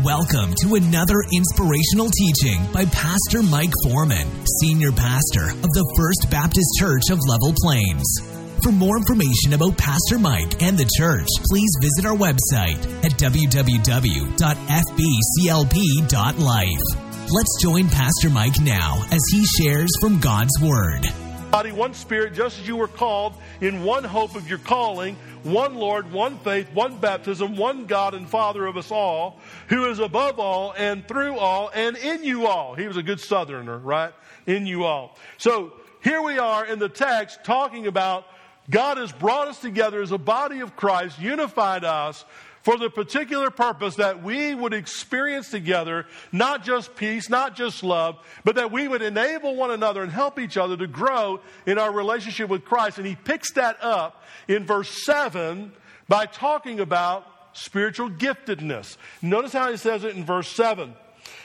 Welcome to another inspirational teaching by Pastor Mike Foreman, Senior Pastor of the First Baptist Church of Level Plains. For more information about Pastor Mike and the church, please visit our website at www.fbclp.life. Let's join Pastor Mike now as he shares from God's Word. Body, one spirit, just as you were called in one hope of your calling, one Lord, one faith, one baptism, one God and Father of us all, who is above all and through all and in you all. He was a good southerner, right? In you all. So here we are in the text talking about God has brought us together as a body of Christ, unified us for the particular purpose that we would experience together not just peace, not just love, but that we would enable one another and help each other to grow in our relationship with Christ. And he picks that up in verse 7 by talking about spiritual giftedness. Notice how he says it in verse 7.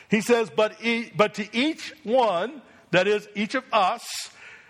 He says, but, e- but to each one, that is, each of us,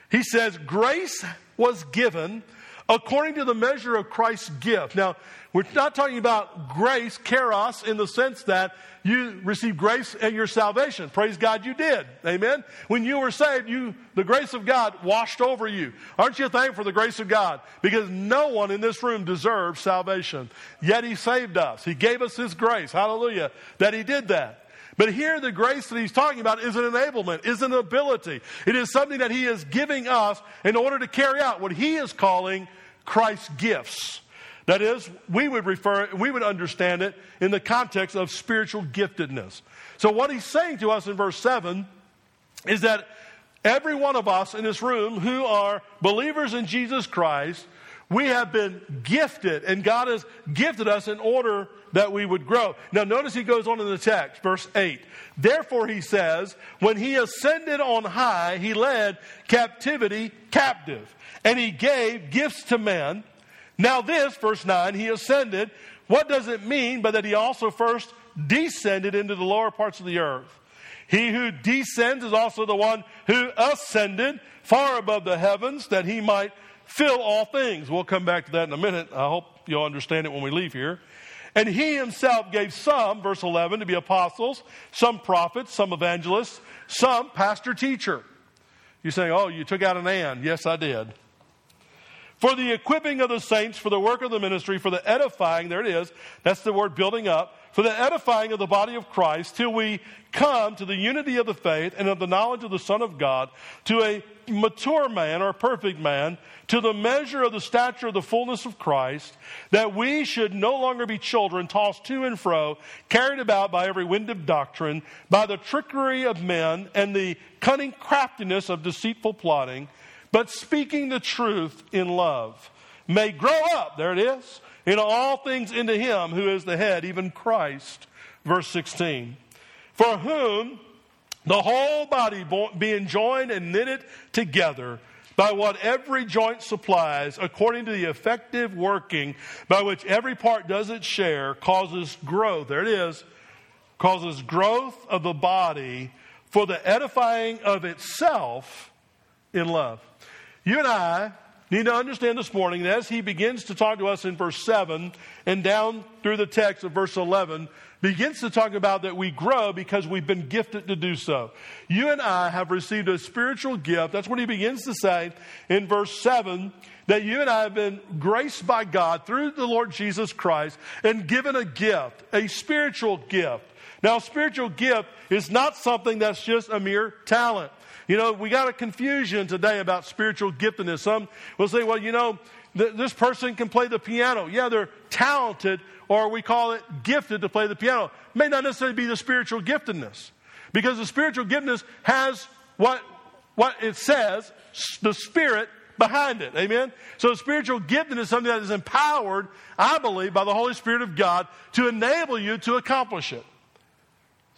he says, grace was given according to the measure of Christ's gift. Now, we're not talking about grace, charis, in the sense that you received grace at your salvation. Praise God you did. Amen. When you were saved, you, the grace of God washed over you. Aren't you thankful for the grace of God? Because no one in this room deserves salvation. Yet He saved us. He gave us His grace. Hallelujah. That He did that. But here, the grace that he's talking about is an enablement, is an ability. It is something that he is giving us in order to carry out what he is calling Christ's gifts. That is, we would refer, we would understand it in the context of spiritual giftedness. So what he's saying to us in verse 7 is that every one of us in this room who are believers in Jesus Christ, we have been gifted, and God has gifted us in order that we would grow. Now, notice he goes on in the text, verse 8. Therefore, he says, when he ascended on high, he led captivity captive, and he gave gifts to men. Now, this, verse 9, he ascended. What does it mean but that he also first descended into the lower parts of the earth? He who descends is also the one who ascended far above the heavens that he might fill all things. We'll come back to that in a minute. I hope you'll understand it when we leave here. And he himself gave some, verse 11, to be apostles, some prophets, some evangelists, some pastor teacher. You're saying, oh, you took out an and. Yes, I did for the equipping of the saints, for the work of the ministry, for the edifying, there it is, that's the word building up, for the edifying of the body of Christ, till we come to the unity of the faith and of the knowledge of the Son of God, to a mature man or perfect man, to the measure of the stature of the fullness of Christ, that we should no longer be children tossed to and fro, carried about by every wind of doctrine, by the trickery of men and the cunning craftiness of deceitful plotting but speaking the truth in love. May grow up, there it is, in all things into him who is the head, even Christ. Verse 16. For whom the whole body being joined and knitted together by what every joint supplies, according to the effective working by which every part does its share, causes growth. There it is. Causes growth of the body for the edifying of itself in love. You and I need to understand this morning that as he begins to talk to us in verse 7 and down through the text of verse 11, begins to talk about that we grow because we've been gifted to do so. You and I have received a spiritual gift. That's what he begins to say in verse 7 that you and I have been graced by God through the Lord Jesus Christ and given a gift, a spiritual gift. Now, spiritual gift is not something that's just a mere talent. You know, we got a confusion today about spiritual giftedness. Some will say, well, you know, th- this person can play the piano. Yeah, they're talented, or we call it gifted to play the piano. May not necessarily be the spiritual giftedness. Because the spiritual giftedness has what, what it says, the spirit behind it. Amen? So spiritual giftedness is something that is empowered, I believe, by the Holy Spirit of God to enable you to accomplish it.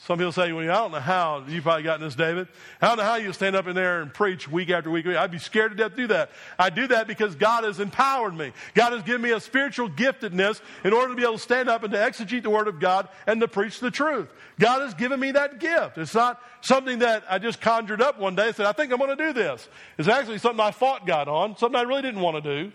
Some people say, well, I don't know how, You've probably gotten this, David. I don't know how you stand up in there and preach week after week. I'd be scared to death to do that. I do that because God has empowered me. God has given me a spiritual giftedness in order to be able to stand up and to exegete the Word of God and to preach the truth. God has given me that gift. It's not something that I just conjured up one day and said, I think I'm going to do this. It's actually something I fought God on, something I really didn't want to do.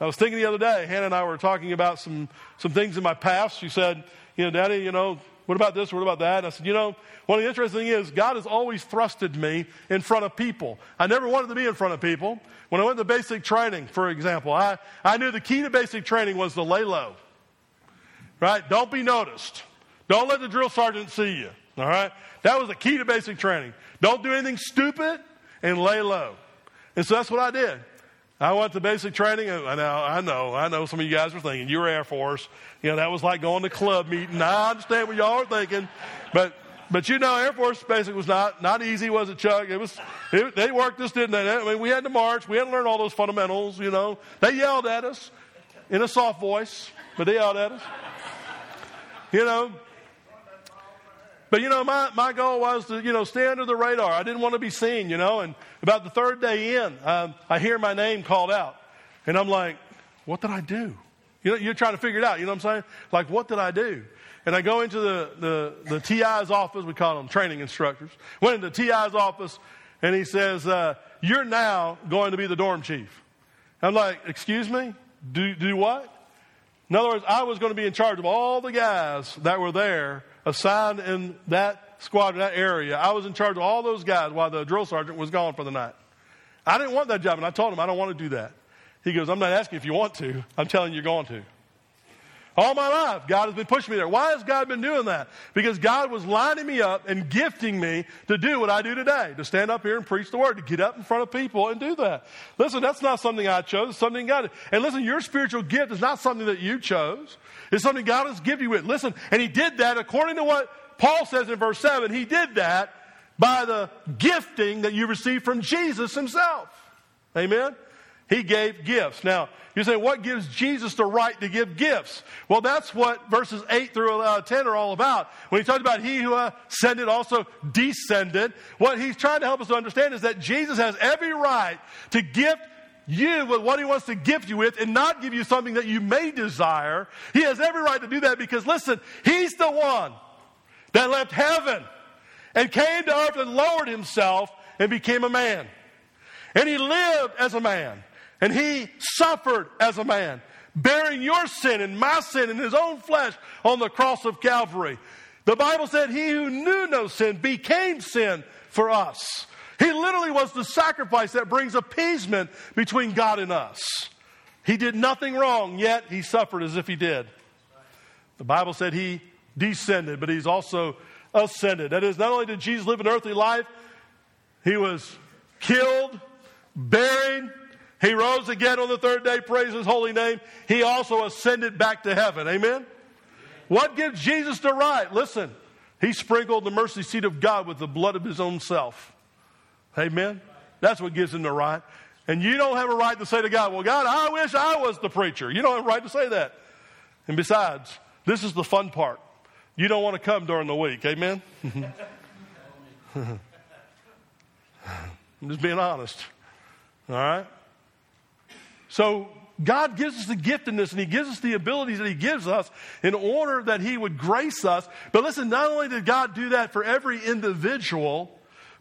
I was thinking the other day, Hannah and I were talking about some, some things in my past. She said, you know, Daddy, you know, what about this? What about that? And I said, you know, one of the interesting things is God has always thrusted me in front of people. I never wanted to be in front of people. When I went to basic training, for example, I, I knew the key to basic training was to lay low. Right? Don't be noticed. Don't let the drill sergeant see you. All right? That was the key to basic training. Don't do anything stupid and lay low. And so that's what I did. I went to basic training. And I know, I know, I know some of you guys are thinking, you were Air Force. You know, that was like going to club meeting. I understand what y'all are thinking. But, but you know, Air Force basic was not, not easy, was it, Chuck? It was, it, they worked us, didn't they? I mean, we had to march. We had to learn all those fundamentals, you know. They yelled at us in a soft voice, but they yelled at us. You know, but you know, my, my goal was to, you know, stay under the radar. I didn't want to be seen, you know. And about the third day in, um, I hear my name called out. And I'm like, what did I do? You know, you're trying to figure it out, you know what I'm saying? Like, what did I do? And I go into the, the, the TI's office, we call them training instructors. Went into TI's office, and he says, uh, You're now going to be the dorm chief. I'm like, Excuse me? Do, do what? In other words, I was going to be in charge of all the guys that were there assigned in that squad, in that area. I was in charge of all those guys while the drill sergeant was gone for the night. I didn't want that job, and I told him I don't want to do that. He goes, I'm not asking if you want to. I'm telling you you're going to. All my life, God has been pushing me there. Why has God been doing that? Because God was lining me up and gifting me to do what I do today, to stand up here and preach the word, to get up in front of people and do that. Listen, that's not something I chose, it's something God did. And listen, your spiritual gift is not something that you chose. It's something God has given you with. Listen, and he did that according to what Paul says in verse 7. He did that by the gifting that you received from Jesus himself. Amen? He gave gifts. Now, you say, what gives Jesus the right to give gifts? Well, that's what verses 8 through uh, 10 are all about. When he talks about he who ascended also descended, what he's trying to help us to understand is that Jesus has every right to gift you with what he wants to gift you with and not give you something that you may desire. He has every right to do that because, listen, he's the one that left heaven and came to earth and lowered himself and became a man. And he lived as a man. And he suffered as a man, bearing your sin and my sin in his own flesh on the cross of Calvary. The Bible said, He who knew no sin became sin for us. He literally was the sacrifice that brings appeasement between God and us. He did nothing wrong, yet he suffered as if he did. The Bible said he descended, but he's also ascended. That is, not only did Jesus live an earthly life, he was killed, buried, he rose again on the third day, praise his holy name. He also ascended back to heaven. Amen? What gives Jesus the right? Listen, he sprinkled the mercy seat of God with the blood of his own self. Amen? That's what gives him the right. And you don't have a right to say to God, Well, God, I wish I was the preacher. You don't have a right to say that. And besides, this is the fun part. You don't want to come during the week. Amen? I'm just being honest. All right? So God gives us the gift in this, and He gives us the abilities that He gives us in order that He would grace us. But listen, not only did God do that for every individual,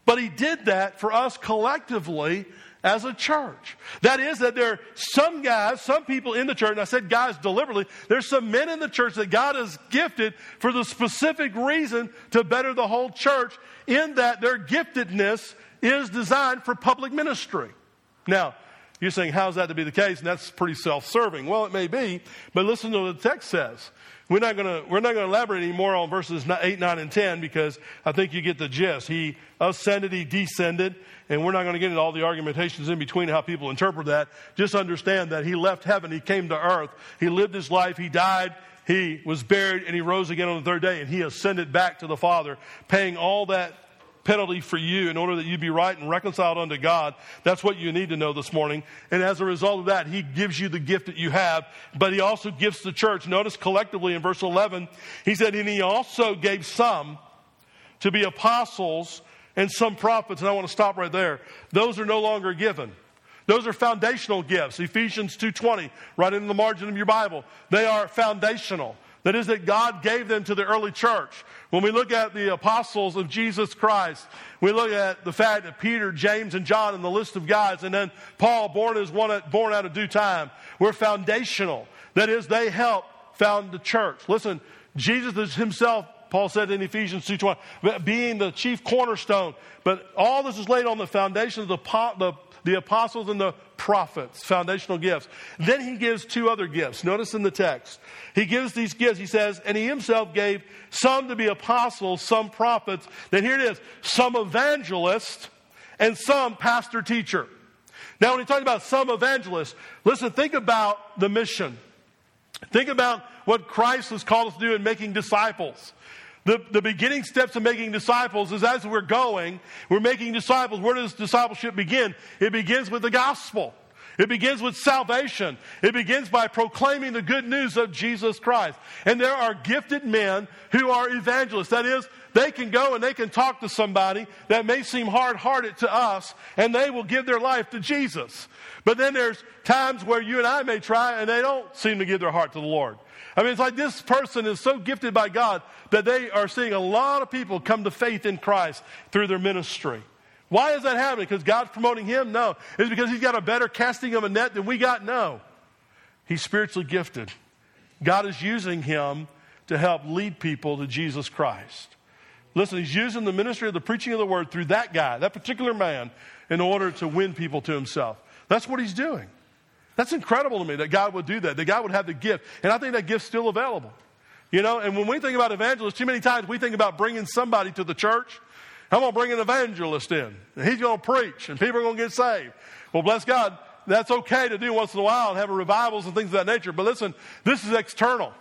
but He did that for us collectively as a church. That is, that there are some guys, some people in the church, and I said guys deliberately, there's some men in the church that God has gifted for the specific reason to better the whole church, in that their giftedness is designed for public ministry. Now, you're saying, how's that to be the case? And that's pretty self serving. Well, it may be, but listen to what the text says. We're not going to, we're not going to elaborate anymore on verses 8, 9, and 10 because I think you get the gist. He ascended, he descended, and we're not going to get into all the argumentations in between how people interpret that. Just understand that he left heaven, he came to earth, he lived his life, he died, he was buried, and he rose again on the third day, and he ascended back to the Father, paying all that penalty for you in order that you be right and reconciled unto God. That's what you need to know this morning. And as a result of that, He gives you the gift that you have, but He also gives the church. Notice collectively in verse 11, He said, and He also gave some to be apostles and some prophets. And I want to stop right there. Those are no longer given. Those are foundational gifts. Ephesians 2:20, right in the margin of your Bible. They are foundational. That is, that God gave them to the early church. When we look at the apostles of Jesus Christ, we look at the fact that Peter, James, and John in the list of guys, and then Paul, born, as one, born out of due time, were foundational. That is, they help found the church. Listen, Jesus himself Paul said in Ephesians 2.20, being the chief cornerstone. But all this is laid on the foundation of the, the, the apostles and the prophets, foundational gifts. Then he gives two other gifts. Notice in the text. He gives these gifts. He says, and he himself gave some to be apostles, some prophets. Then here it is, some evangelists, and some pastor teacher. Now, when he talks about some evangelists, listen, think about the mission. Think about what Christ has called us to do in making disciples. The, the beginning steps of making disciples is as we're going, we're making disciples. Where does discipleship begin? It begins with the gospel. It begins with salvation. It begins by proclaiming the good news of Jesus Christ. And there are gifted men who are evangelists. That is, they can go and they can talk to somebody that may seem hard hearted to us, and they will give their life to Jesus. But then there's times where you and I may try and they don't seem to give their heart to the Lord. I mean, it's like this person is so gifted by God that they are seeing a lot of people come to faith in Christ through their ministry. Why is that happening? Because God's promoting him? No. Is because he's got a better casting of a net than we got? No. He's spiritually gifted. God is using him to help lead people to Jesus Christ. Listen, he's using the ministry of the preaching of the word through that guy, that particular man, in order to win people to himself. That's what he's doing. That's incredible to me that God would do that, that God would have the gift. And I think that gift's still available. You know, and when we think about evangelists, too many times we think about bringing somebody to the church. I'm going to bring an evangelist in, and he's going to preach, and people are going to get saved. Well, bless God, that's okay to do once in a while and have revivals and things of that nature. But listen, this is external.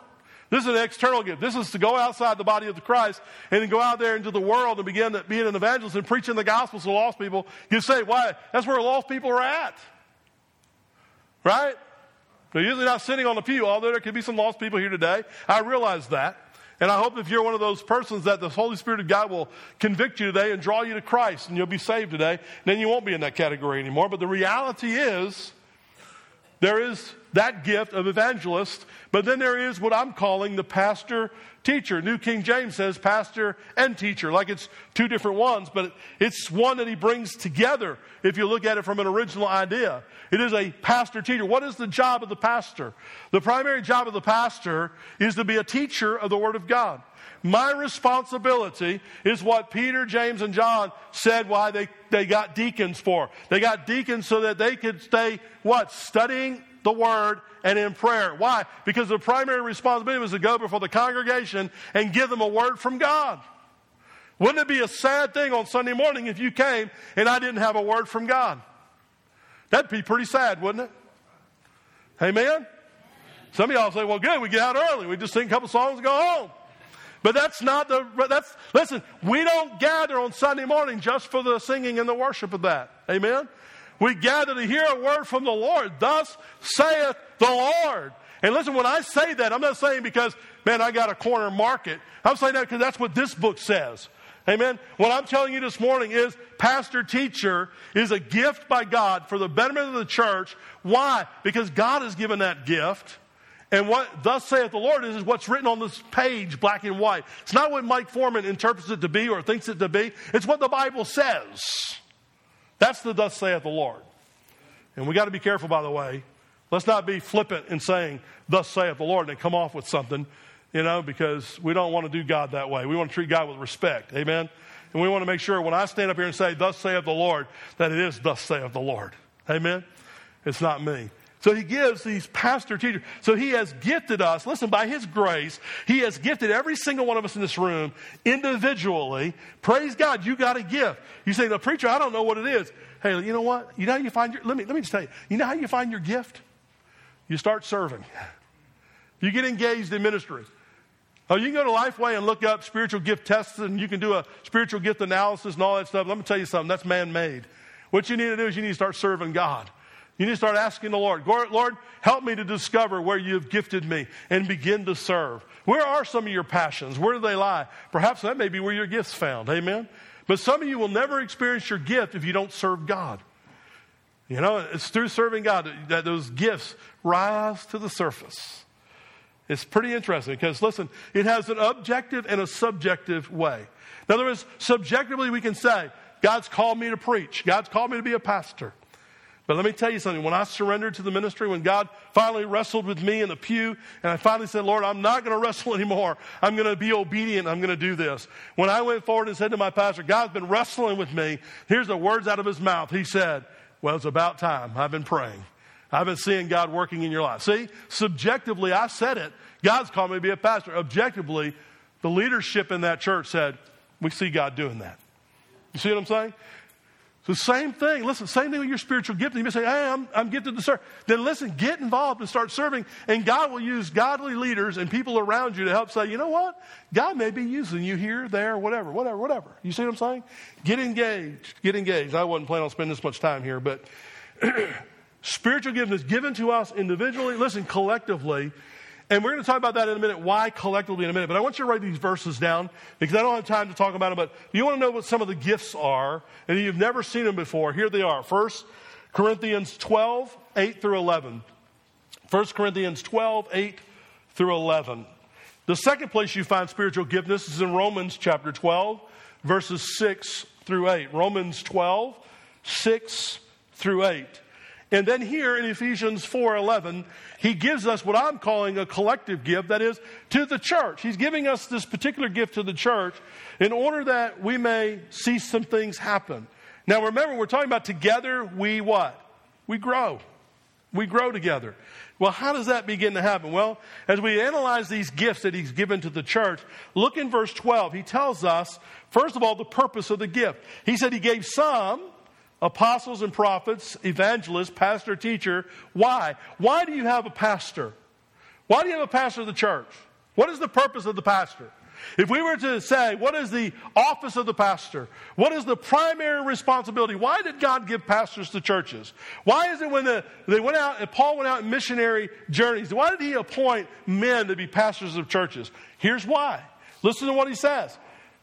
This is an external gift. This is to go outside the body of the Christ and go out there into the world and begin being an evangelist and preaching the gospel to lost people get saved. Why? That's where lost people are at. Right? They're usually not sitting on the pew, although there could be some lost people here today. I realize that. And I hope if you're one of those persons that the Holy Spirit of God will convict you today and draw you to Christ and you'll be saved today, then you won't be in that category anymore. But the reality is, there is that gift of evangelist, but then there is what I'm calling the pastor teacher. New King James says pastor and teacher, like it's two different ones, but it's one that he brings together if you look at it from an original idea. It is a pastor teacher. What is the job of the pastor? The primary job of the pastor is to be a teacher of the Word of God. My responsibility is what Peter, James, and John said why they, they got deacons for. They got deacons so that they could stay, what? Studying the Word and in prayer. Why? Because the primary responsibility was to go before the congregation and give them a word from God. Wouldn't it be a sad thing on Sunday morning if you came and I didn't have a word from God? That'd be pretty sad, wouldn't it? Amen? Some of y'all say, well, good, we get out early. We just sing a couple songs and go home. But that's not the, that's, listen, we don't gather on Sunday morning just for the singing and the worship of that. Amen? We gather to hear a word from the Lord. Thus saith the Lord. And listen, when I say that, I'm not saying because, man, I got a corner market. I'm saying that because that's what this book says. Amen. What I'm telling you this morning is pastor teacher is a gift by God for the betterment of the church. Why? Because God has given that gift. And what thus saith the Lord is, is what's written on this page, black and white. It's not what Mike Foreman interprets it to be or thinks it to be. It's what the Bible says. That's the thus saith the Lord. And we got to be careful, by the way. Let's not be flippant in saying, thus saith the Lord, and come off with something, you know, because we don't want to do God that way. We want to treat God with respect. Amen? And we want to make sure when I stand up here and say, thus saith the Lord, that it is thus saith the Lord. Amen? It's not me. So he gives these pastor teachers. So he has gifted us, listen, by his grace, he has gifted every single one of us in this room individually. Praise God, you got a gift. You say, the preacher, I don't know what it is. Hey, you know what? You know how you find your, let me, let me just tell you, you know how you find your gift? You start serving. You get engaged in ministry. Oh, you can go to Lifeway and look up spiritual gift tests and you can do a spiritual gift analysis and all that stuff. Let me tell you something, that's man made. What you need to do is you need to start serving God. You need to start asking the Lord, Lord, help me to discover where you've gifted me and begin to serve. Where are some of your passions? Where do they lie? Perhaps that may be where your gift's found. Amen? But some of you will never experience your gift if you don't serve God. You know, it's through serving God that those gifts rise to the surface. It's pretty interesting because, listen, it has an objective and a subjective way. In other words, subjectively, we can say, God's called me to preach, God's called me to be a pastor. But let me tell you something. When I surrendered to the ministry, when God finally wrestled with me in the pew, and I finally said, Lord, I'm not going to wrestle anymore. I'm going to be obedient. I'm going to do this. When I went forward and said to my pastor, God's been wrestling with me, here's the words out of his mouth. He said, Well, it's about time. I've been praying. I've been seeing God working in your life. See, subjectively, I said it. God's called me to be a pastor. Objectively, the leadership in that church said, We see God doing that. You see what I'm saying? So same thing. Listen, same thing with your spiritual gift. You may say, hey, I'm, I'm gifted to serve. Then listen, get involved and start serving. And God will use godly leaders and people around you to help say, you know what? God may be using you here, there, whatever, whatever, whatever. You see what I'm saying? Get engaged. Get engaged. I wasn't planning on spending this much time here, but spiritual gift is given to us individually. Listen, collectively. And we're going to talk about that in a minute, why collectively in a minute. But I want you to write these verses down because I don't have time to talk about them. But you want to know what some of the gifts are, and you've never seen them before. Here they are. First Corinthians 12, 8 through 11. 1 Corinthians 12, 8 through 11. The second place you find spiritual giftedness is in Romans chapter 12, verses 6 through 8. Romans 12, 6 through 8. And then here in Ephesians 4:11, he gives us what I'm calling a collective gift that is to the church. He's giving us this particular gift to the church in order that we may see some things happen. Now remember we're talking about together we what? We grow. We grow together. Well, how does that begin to happen? Well, as we analyze these gifts that he's given to the church, look in verse 12. He tells us, first of all, the purpose of the gift. He said he gave some apostles and prophets, evangelists, pastor, teacher. Why? Why do you have a pastor? Why do you have a pastor of the church? What is the purpose of the pastor? If we were to say, what is the office of the pastor? What is the primary responsibility? Why did God give pastors to churches? Why is it when the, they went out, and Paul went out missionary journeys, why did he appoint men to be pastors of churches? Here's why. Listen to what he says.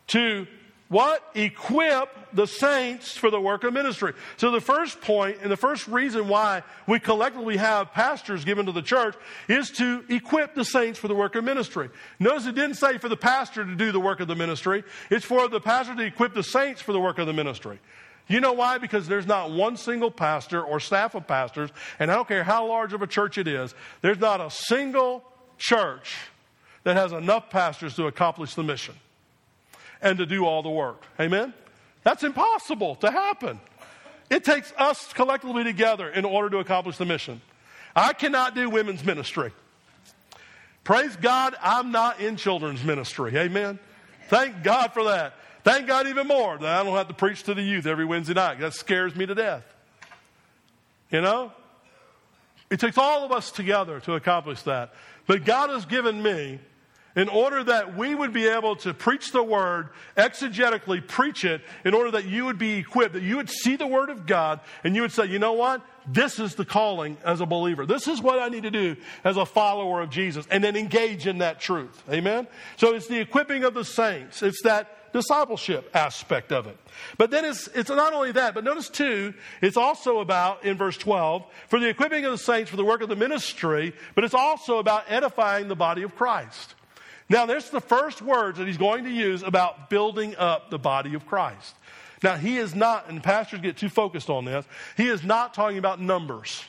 To what? Equip the saints for the work of ministry. So the first point and the first reason why we collectively have pastors given to the church is to equip the saints for the work of ministry. Notice it didn't say for the pastor to do the work of the ministry. It's for the pastor to equip the saints for the work of the ministry. You know why? Because there's not one single pastor or staff of pastors, and I don't care how large of a church it is, there's not a single church that has enough pastors to accomplish the mission and to do all the work. Amen? That's impossible to happen. It takes us collectively together in order to accomplish the mission. I cannot do women's ministry. Praise God, I'm not in children's ministry. Amen? Thank God for that. Thank God even more that I don't have to preach to the youth every Wednesday night. That scares me to death. You know? It takes all of us together to accomplish that. But God has given me in order that we would be able to preach the word, exegetically preach it, in order that you would be equipped, that you would see the word of God, and you would say, you know what? This is the calling as a believer. This is what I need to do as a follower of Jesus, and then engage in that truth. Amen? So it's the equipping of the saints. It's that discipleship aspect of it. But then it's, it's not only that, but notice too, it's also about, in verse 12, for the equipping of the saints for the work of the ministry, but it's also about edifying the body of Christ. Now, there's the first words that he's going to use about building up the body of Christ. Now, he is not, and pastors get too focused on this, he is not talking about numbers.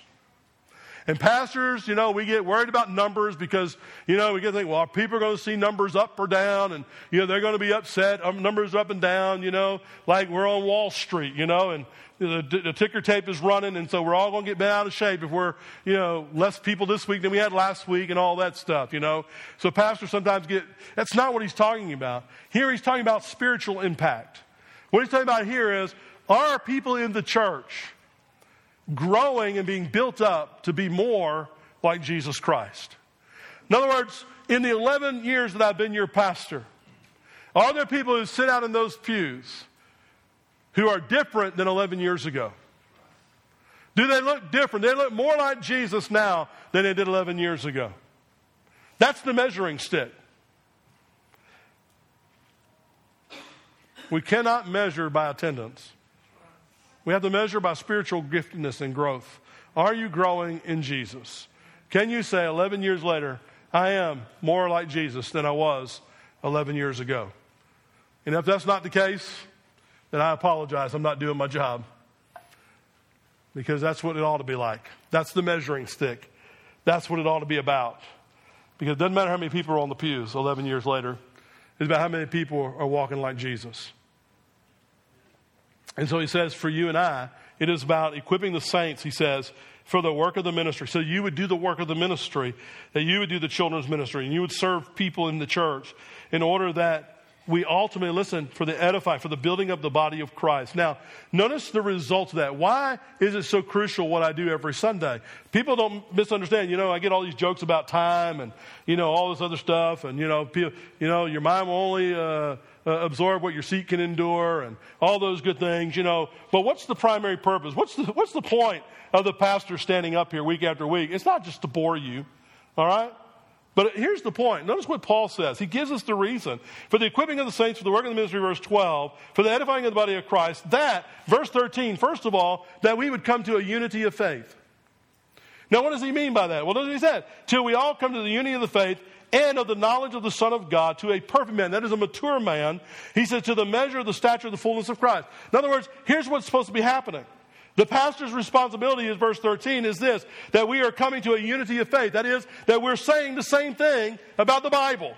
And pastors, you know, we get worried about numbers because, you know, we get to think, well, people are going to see numbers up or down, and, you know, they're going to be upset. Um, numbers up and down, you know, like we're on Wall Street, you know, and the, the ticker tape is running, and so we're all going to get bent out of shape if we're, you know, less people this week than we had last week and all that stuff, you know. So pastors sometimes get, that's not what he's talking about. Here he's talking about spiritual impact. What he's talking about here is, are people in the church growing and being built up to be more like Jesus Christ? In other words, in the 11 years that I've been your pastor, are there people who sit out in those pews who are different than 11 years ago? Do they look different? They look more like Jesus now than they did 11 years ago. That's the measuring stick. We cannot measure by attendance. We have to measure by spiritual giftedness and growth. Are you growing in Jesus? Can you say 11 years later, I am more like Jesus than I was 11 years ago? And if that's not the case, then I apologize. I'm not doing my job. because that's what it ought to be like. That's the measuring stick. That's what it ought to be about. Because it doesn't matter how many people are on the pews 11 years later, it's about how many people are walking like Jesus. And so he says, for you and I, it is about equipping the saints, he says, for the work of the ministry. So you would do the work of the ministry, that you would do the children's ministry, and you would serve people in the church in order that we ultimately listen for the edify, for the building of the body of Christ. Now, notice the results of that. Why is it so crucial what I do every Sunday? People don't misunderstand. You know, I get all these jokes about time and, you know, all this other stuff. And, you know, people, you know, your mind will only uh, uh, absorb what your seat can endure and all those good things, you know. But what's the primary purpose? What's the, what's the point of the pastor standing up here week after week? It's not just to bore you, all right? But here's the point. Notice what Paul says. He gives us the reason for the equipping of the saints, for the work of the ministry, verse 12, for the edifying of the body of Christ, that, verse 13, first of all, that we would come to a unity of faith. Now, what does he mean by that? Well, notice he said, till we all come to the unity of the faith and of the knowledge of the Son of God to a perfect man, that is a mature man. He says, to the measure of the stature of the fullness of Christ. In other words, here's what's supposed to be happening. The pastor's responsibility is verse 13 is this that we are coming to a unity of faith. That is, that we're saying the same thing about the Bible.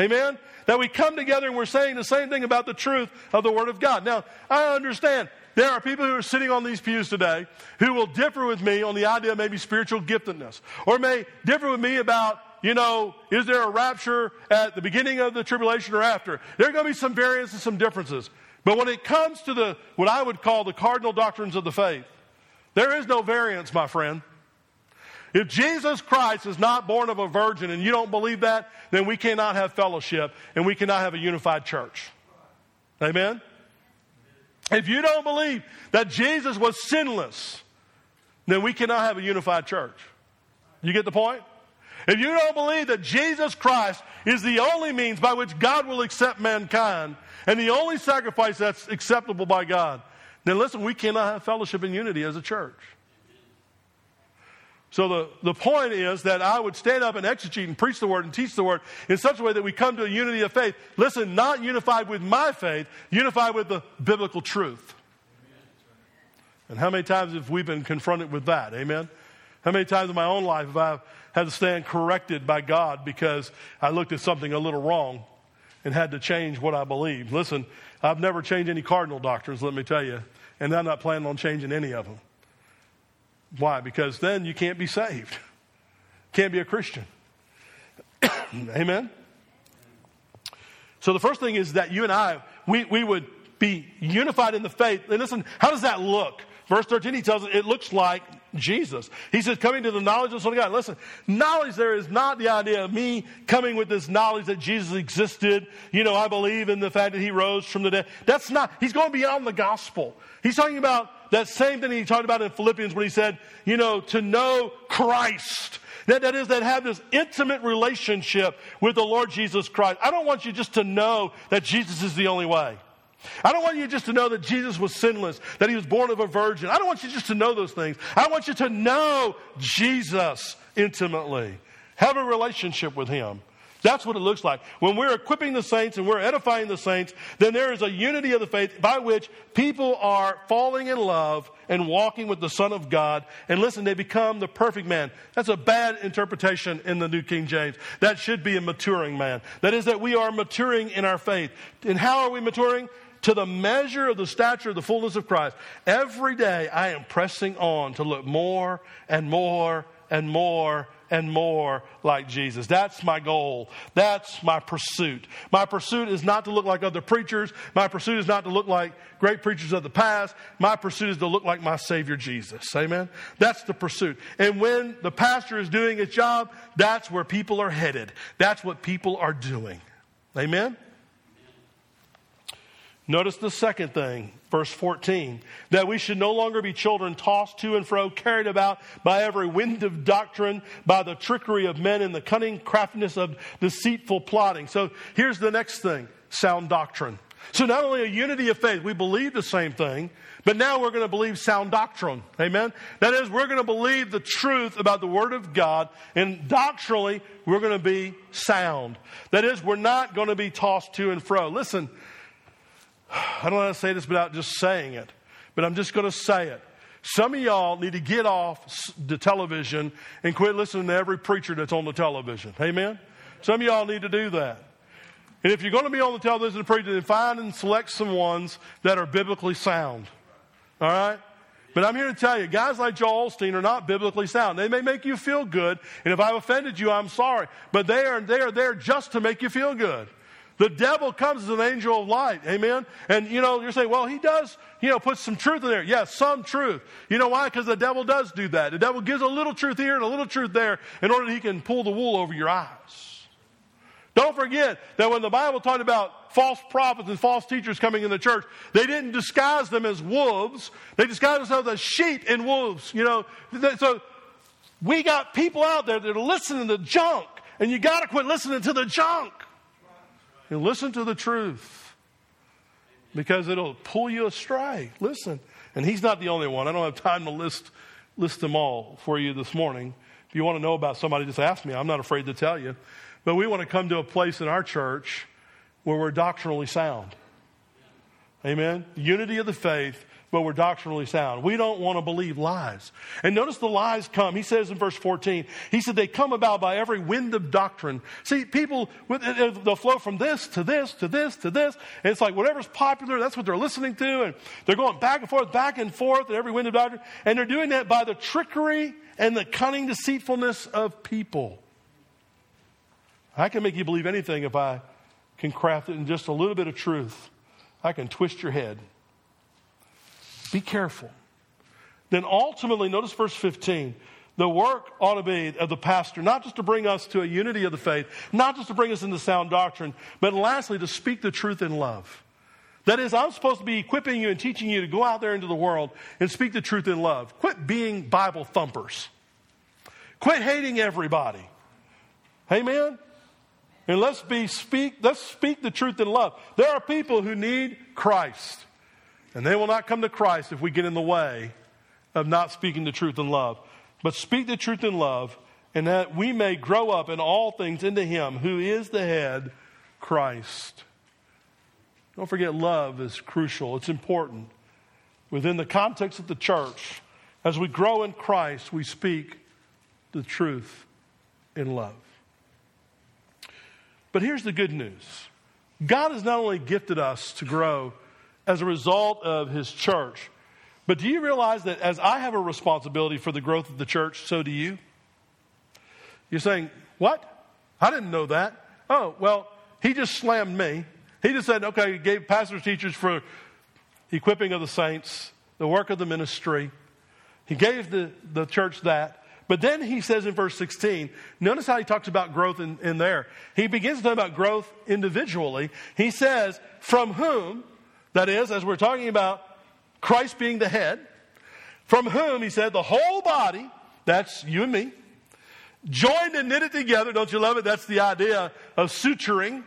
Amen? That we come together and we're saying the same thing about the truth of the Word of God. Now, I understand there are people who are sitting on these pews today who will differ with me on the idea of maybe spiritual giftedness, or may differ with me about, you know, is there a rapture at the beginning of the tribulation or after? There are going to be some variances, and some differences. But when it comes to the, what I would call the cardinal doctrines of the faith, there is no variance, my friend. If Jesus Christ is not born of a virgin and you don't believe that, then we cannot have fellowship and we cannot have a unified church. Amen? If you don't believe that Jesus was sinless, then we cannot have a unified church. You get the point? If you don't believe that Jesus Christ is the only means by which God will accept mankind, and the only sacrifice that's acceptable by God, then listen, we cannot have fellowship and unity as a church. So the, the point is that I would stand up and exegete and preach the word and teach the word in such a way that we come to a unity of faith. Listen, not unified with my faith, unified with the biblical truth. And how many times have we been confronted with that? Amen? How many times in my own life have I had to stand corrected by God because I looked at something a little wrong? and had to change what I believed. Listen, I've never changed any cardinal doctrines, let me tell you, and I'm not planning on changing any of them. Why? Because then you can't be saved, can't be a Christian. Amen? So the first thing is that you and I, we, we would be unified in the faith. And listen, how does that look? Verse 13, he tells us it looks like Jesus. He says, coming to the knowledge of the Son of God. Listen, knowledge there is not the idea of me coming with this knowledge that Jesus existed. You know, I believe in the fact that he rose from the dead. That's not, he's going beyond the gospel. He's talking about that same thing he talked about in Philippians when he said, you know, to know Christ. That, that is, that have this intimate relationship with the Lord Jesus Christ. I don't want you just to know that Jesus is the only way. I don't want you just to know that Jesus was sinless, that he was born of a virgin. I don't want you just to know those things. I want you to know Jesus intimately, have a relationship with him. That's what it looks like. When we're equipping the saints and we're edifying the saints, then there is a unity of the faith by which people are falling in love and walking with the Son of God. And listen, they become the perfect man. That's a bad interpretation in the New King James. That should be a maturing man. That is, that we are maturing in our faith. And how are we maturing? To the measure of the stature of the fullness of Christ. Every day I am pressing on to look more and more and more and more like Jesus. That's my goal. That's my pursuit. My pursuit is not to look like other preachers. My pursuit is not to look like great preachers of the past. My pursuit is to look like my Savior Jesus. Amen? That's the pursuit. And when the pastor is doing his job, that's where people are headed. That's what people are doing. Amen? Notice the second thing, verse 14, that we should no longer be children tossed to and fro, carried about by every wind of doctrine, by the trickery of men and the cunning craftiness of deceitful plotting. So here's the next thing sound doctrine. So not only a unity of faith, we believe the same thing, but now we're going to believe sound doctrine. Amen? That is, we're going to believe the truth about the Word of God, and doctrinally, we're going to be sound. That is, we're not going to be tossed to and fro. Listen, I don't want to say this without just saying it, but I'm just going to say it. Some of y'all need to get off the television and quit listening to every preacher that's on the television. Amen? Some of y'all need to do that. And if you're going to be on the television and preaching, then find and select some ones that are biblically sound. All right? But I'm here to tell you, guys like Joel Osteen are not biblically sound. They may make you feel good, and if I've offended you, I'm sorry. But they are, they are there just to make you feel good. The devil comes as an angel of light. Amen. And you know, you're saying, well, he does, you know, put some truth in there. Yes, some truth. You know why? Because the devil does do that. The devil gives a little truth here and a little truth there in order that he can pull the wool over your eyes. Don't forget that when the Bible talked about false prophets and false teachers coming in the church, they didn't disguise them as wolves. They disguised themselves as sheep and wolves. You know, so we got people out there that are listening to junk, and you got to quit listening to the junk and listen to the truth because it'll pull you astray. Listen, and he's not the only one. I don't have time to list list them all for you this morning. If you want to know about somebody, just ask me. I'm not afraid to tell you. But we want to come to a place in our church where we're doctrinally sound. Amen? Unity of the faith, but we're doctrinally sound. We don't want to believe lies. And notice the lies come. He says in verse 14, he said, they come about by every wind of doctrine. See, people, uh, uh, they'll flow from this to this to this to this. And it's like whatever's popular, that's what they're listening to. And they're going back and forth, back and forth at every wind of doctrine. And they're doing that by the trickery and the cunning deceitfulness of people. I can make you believe anything if I can craft it in just a little bit of truth. I can twist your head. Be careful. Then ultimately, notice verse 15. The work ought to be of the pastor, not just to bring us to a unity of the faith, not just to bring us into sound doctrine, but lastly, to speak the truth in love. That is, I'm supposed to be equipping you and teaching you to go out there into the world and speak the truth in love. Quit being Bible thumpers. Quit hating everybody. Amen? And let's be speak, let's speak the truth in love. There are people who need Christ. And they will not come to Christ if we get in the way of not speaking the truth in love. But speak the truth in love, and that we may grow up in all things into Him who is the head, Christ. Don't forget, love is crucial, it's important. Within the context of the church, as we grow in Christ, we speak the truth in love. But here's the good news God has not only gifted us to grow as a result of His church, but do you realize that as I have a responsibility for the growth of the church, so do you? You're saying, What? I didn't know that. Oh, well, He just slammed me. He just said, Okay, he gave pastors, teachers for equipping of the saints, the work of the ministry. He gave the, the church that. But then he says in verse 16, notice how he talks about growth in, in there. He begins to talk about growth individually. He says, from whom, that is, as we're talking about Christ being the head, from whom, he said, the whole body, that's you and me, joined and knitted together. Don't you love it? That's the idea of suturing.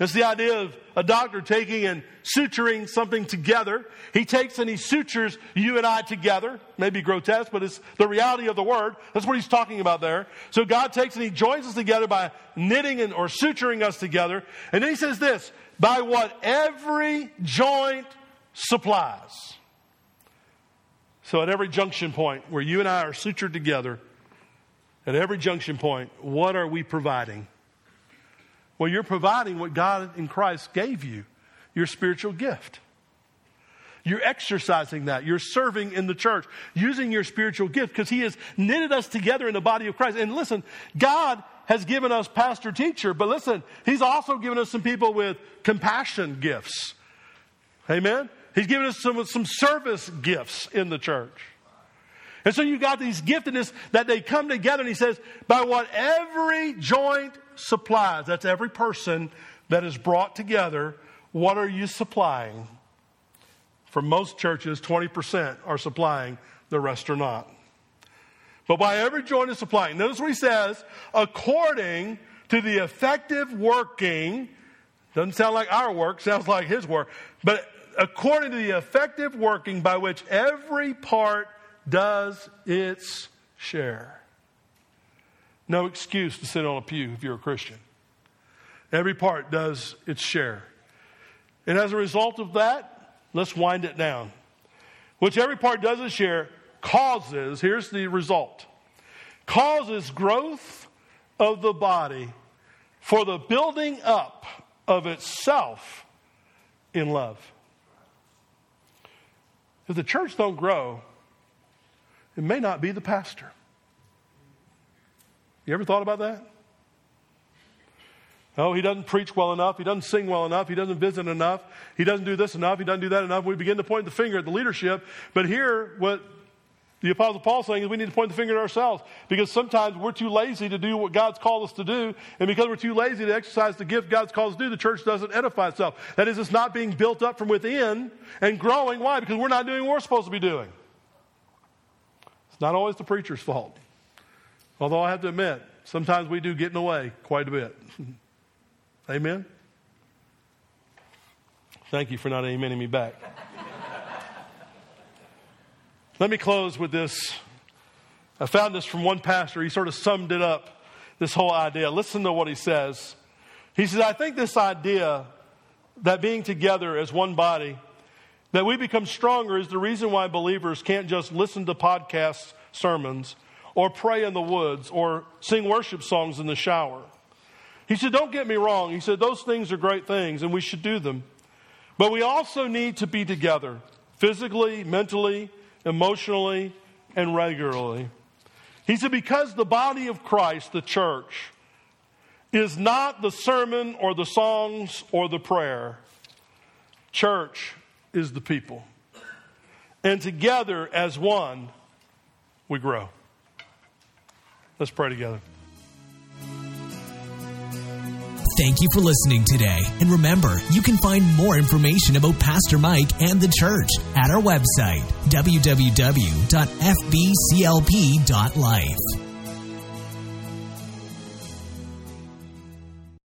That's the idea of a doctor taking and suturing something together. He takes and he sutures you and I together. Maybe grotesque, but it's the reality of the word. That's what he's talking about there. So God takes and he joins us together by knitting and, or suturing us together. And then he says this, by what every joint supplies. So at every junction point where you and I are sutured together, at every junction point, what are we providing? Well, you're providing what God in Christ gave you your spiritual gift. You're exercising that. You're serving in the church, using your spiritual gift because He has knitted us together in the body of Christ. And listen, God has given us pastor teacher, but listen, He's also given us some people with compassion gifts. Amen? He's given us some, some service gifts in the church. And so you got these giftedness that they come together, and He says, by what every joint supplies. That's every person that is brought together. What are you supplying? For most churches, 20% are supplying, the rest are not. But by every joint is supplying. Notice what he says, according to the effective working, doesn't sound like our work, sounds like his work, but according to the effective working by which every part does its share. No excuse to sit on a pew if you're a Christian. Every part does its share. And as a result of that, let's wind it down. Which every part does its share, causes, here's the result, causes growth of the body for the building up of itself in love. If the church don't grow, it may not be the pastor. You ever thought about that? Oh, he doesn't preach well enough. He doesn't sing well enough. He doesn't visit enough. He doesn't do this enough. He doesn't do that enough. We begin to point the finger at the leadership. But here, what the Apostle Paul is saying is we need to point the finger at ourselves because sometimes we're too lazy to do what God's called us to do. And because we're too lazy to exercise the gift God's called us to do, the church doesn't edify itself. That is, it's not being built up from within and growing. Why? Because we're not doing what we're supposed to be doing. Not always the preacher's fault. Although I have to admit, sometimes we do get in the way quite a bit. Amen? Thank you for not amening me back. Let me close with this. I found this from one pastor. He sort of summed it up, this whole idea. Listen to what he says. He says, I think this idea that being together as one body, that we become stronger, is the reason why believers can't just listen to podcast sermons or pray in the woods or sing worship songs in the shower. He said, Don't get me wrong. He said, Those things are great things and we should do them. But we also need to be together physically, mentally, emotionally, and regularly. He said, because the body of Christ, the church, is not the sermon or the songs or the prayer, church is the people. And together as one, we grow. Let's pray together. Thank you for listening today. And remember, you can find more information about Pastor Mike and the church at our website, www.fbclp.life.